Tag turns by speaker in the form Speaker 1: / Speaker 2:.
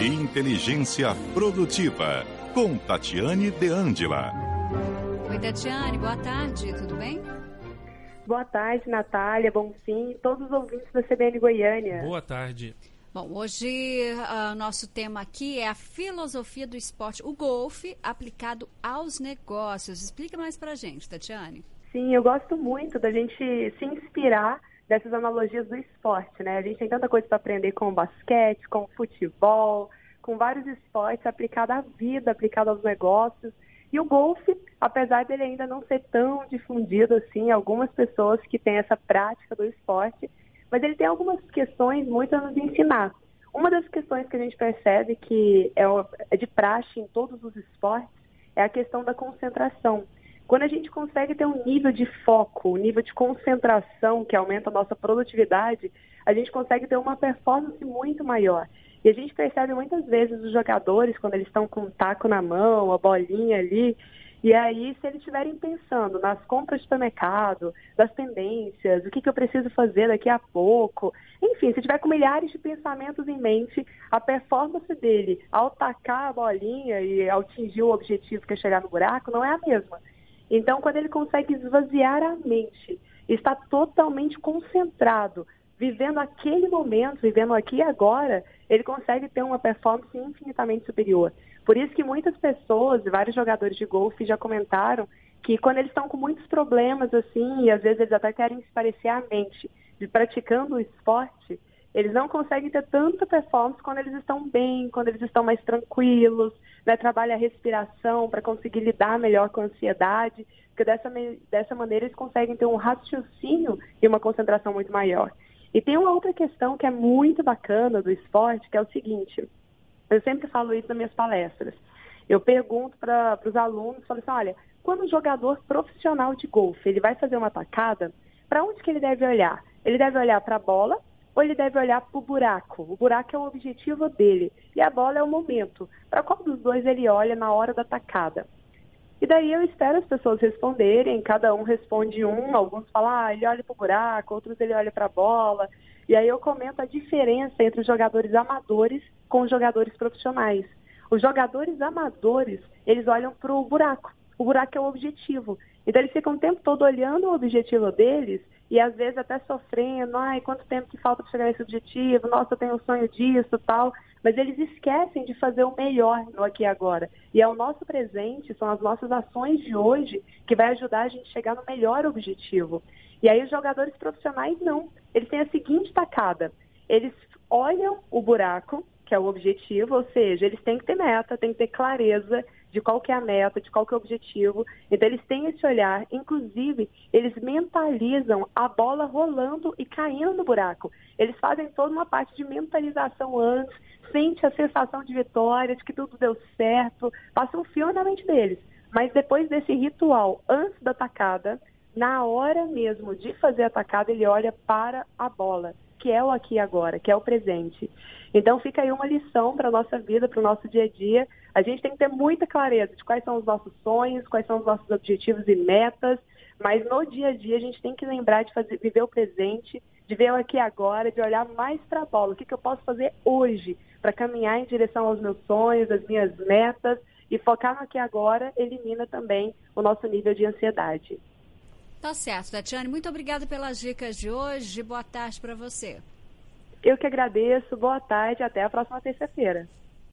Speaker 1: e inteligência produtiva, com Tatiane De Angela.
Speaker 2: Oi, Tatiane, boa tarde, tudo bem?
Speaker 3: Boa tarde, Natália, bom sim, todos os ouvintes da CBN Goiânia.
Speaker 4: Boa tarde.
Speaker 2: Bom, hoje o uh, nosso tema aqui é a filosofia do esporte, o golfe aplicado aos negócios. Explica mais pra gente, Tatiane.
Speaker 3: Sim, eu gosto muito da gente se inspirar dessas analogias do esporte, né? A gente tem tanta coisa para aprender com o basquete, com o futebol, com vários esportes aplicado à vida, aplicado aos negócios. E o golfe, apesar dele ainda não ser tão difundido assim, algumas pessoas que têm essa prática do esporte, mas ele tem algumas questões muito a nos ensinar. Uma das questões que a gente percebe que é, é de praxe em todos os esportes é a questão da concentração. Quando a gente consegue ter um nível de foco, um nível de concentração que aumenta a nossa produtividade, a gente consegue ter uma performance muito maior. E a gente percebe muitas vezes os jogadores, quando eles estão com um taco na mão, a bolinha ali, e aí, se eles estiverem pensando nas compras de supermercado, das tendências, o que, que eu preciso fazer daqui a pouco, enfim, se tiver com milhares de pensamentos em mente, a performance dele ao tacar a bolinha e ao atingir o objetivo que é chegar no buraco não é a mesma. Então, quando ele consegue esvaziar a mente, está totalmente concentrado, vivendo aquele momento, vivendo aqui e agora, ele consegue ter uma performance infinitamente superior. Por isso que muitas pessoas, vários jogadores de golfe já comentaram que quando eles estão com muitos problemas assim, e às vezes eles até querem se parecer à mente, de praticando o esporte, eles não conseguem ter tanta performance quando eles estão bem, quando eles estão mais tranquilos, né? trabalha a respiração para conseguir lidar melhor com a ansiedade, porque dessa, dessa maneira eles conseguem ter um raciocínio e uma concentração muito maior. E tem uma outra questão que é muito bacana do esporte, que é o seguinte, eu sempre falo isso nas minhas palestras. Eu pergunto para os alunos, falo assim, olha, quando um jogador profissional de golfe ele vai fazer uma tacada, para onde que ele deve olhar? Ele deve olhar para a bola ou ele deve olhar para o buraco? O buraco é o objetivo dele e a bola é o momento. Para qual dos dois ele olha na hora da tacada? E daí eu espero as pessoas responderem, cada um responde um, alguns falam, ah, ele olha para o buraco, outros ele olha para a bola. E aí eu comento a diferença entre os jogadores amadores com os jogadores profissionais. Os jogadores amadores, eles olham para o buraco. O buraco é o objetivo. Então eles ficam o tempo todo olhando o objetivo deles e às vezes até sofrendo, ai, quanto tempo que falta para chegar a esse objetivo, nossa, eu tenho um sonho disso, tal, mas eles esquecem de fazer o melhor no aqui e agora. E é o nosso presente, são as nossas ações de hoje que vai ajudar a gente a chegar no melhor objetivo. E aí os jogadores profissionais não, eles têm a seguinte tacada, eles olham o buraco, que é o objetivo, ou seja, eles têm que ter meta, têm que ter clareza de qual que é a meta, de qual que é o objetivo. Então eles têm esse olhar, inclusive, eles mentalizam a bola rolando e caindo no buraco. Eles fazem toda uma parte de mentalização antes, sente a sensação de vitória, de que tudo deu certo, passa um filme na mente deles. Mas depois desse ritual, antes da atacada, na hora mesmo de fazer a atacada, ele olha para a bola que é o aqui e agora, que é o presente. Então fica aí uma lição para a nossa vida, para o nosso dia a dia. A gente tem que ter muita clareza de quais são os nossos sonhos, quais são os nossos objetivos e metas, mas no dia a dia a gente tem que lembrar de fazer, viver o presente, de ver o aqui e agora, de olhar mais para a bola. O que, que eu posso fazer hoje para caminhar em direção aos meus sonhos, às minhas metas e focar no aqui e agora elimina também o nosso nível de ansiedade.
Speaker 2: Tá certo, Tatiane. Muito obrigada pelas dicas de hoje. Boa tarde para você.
Speaker 3: Eu que agradeço. Boa tarde. Até a próxima terça-feira.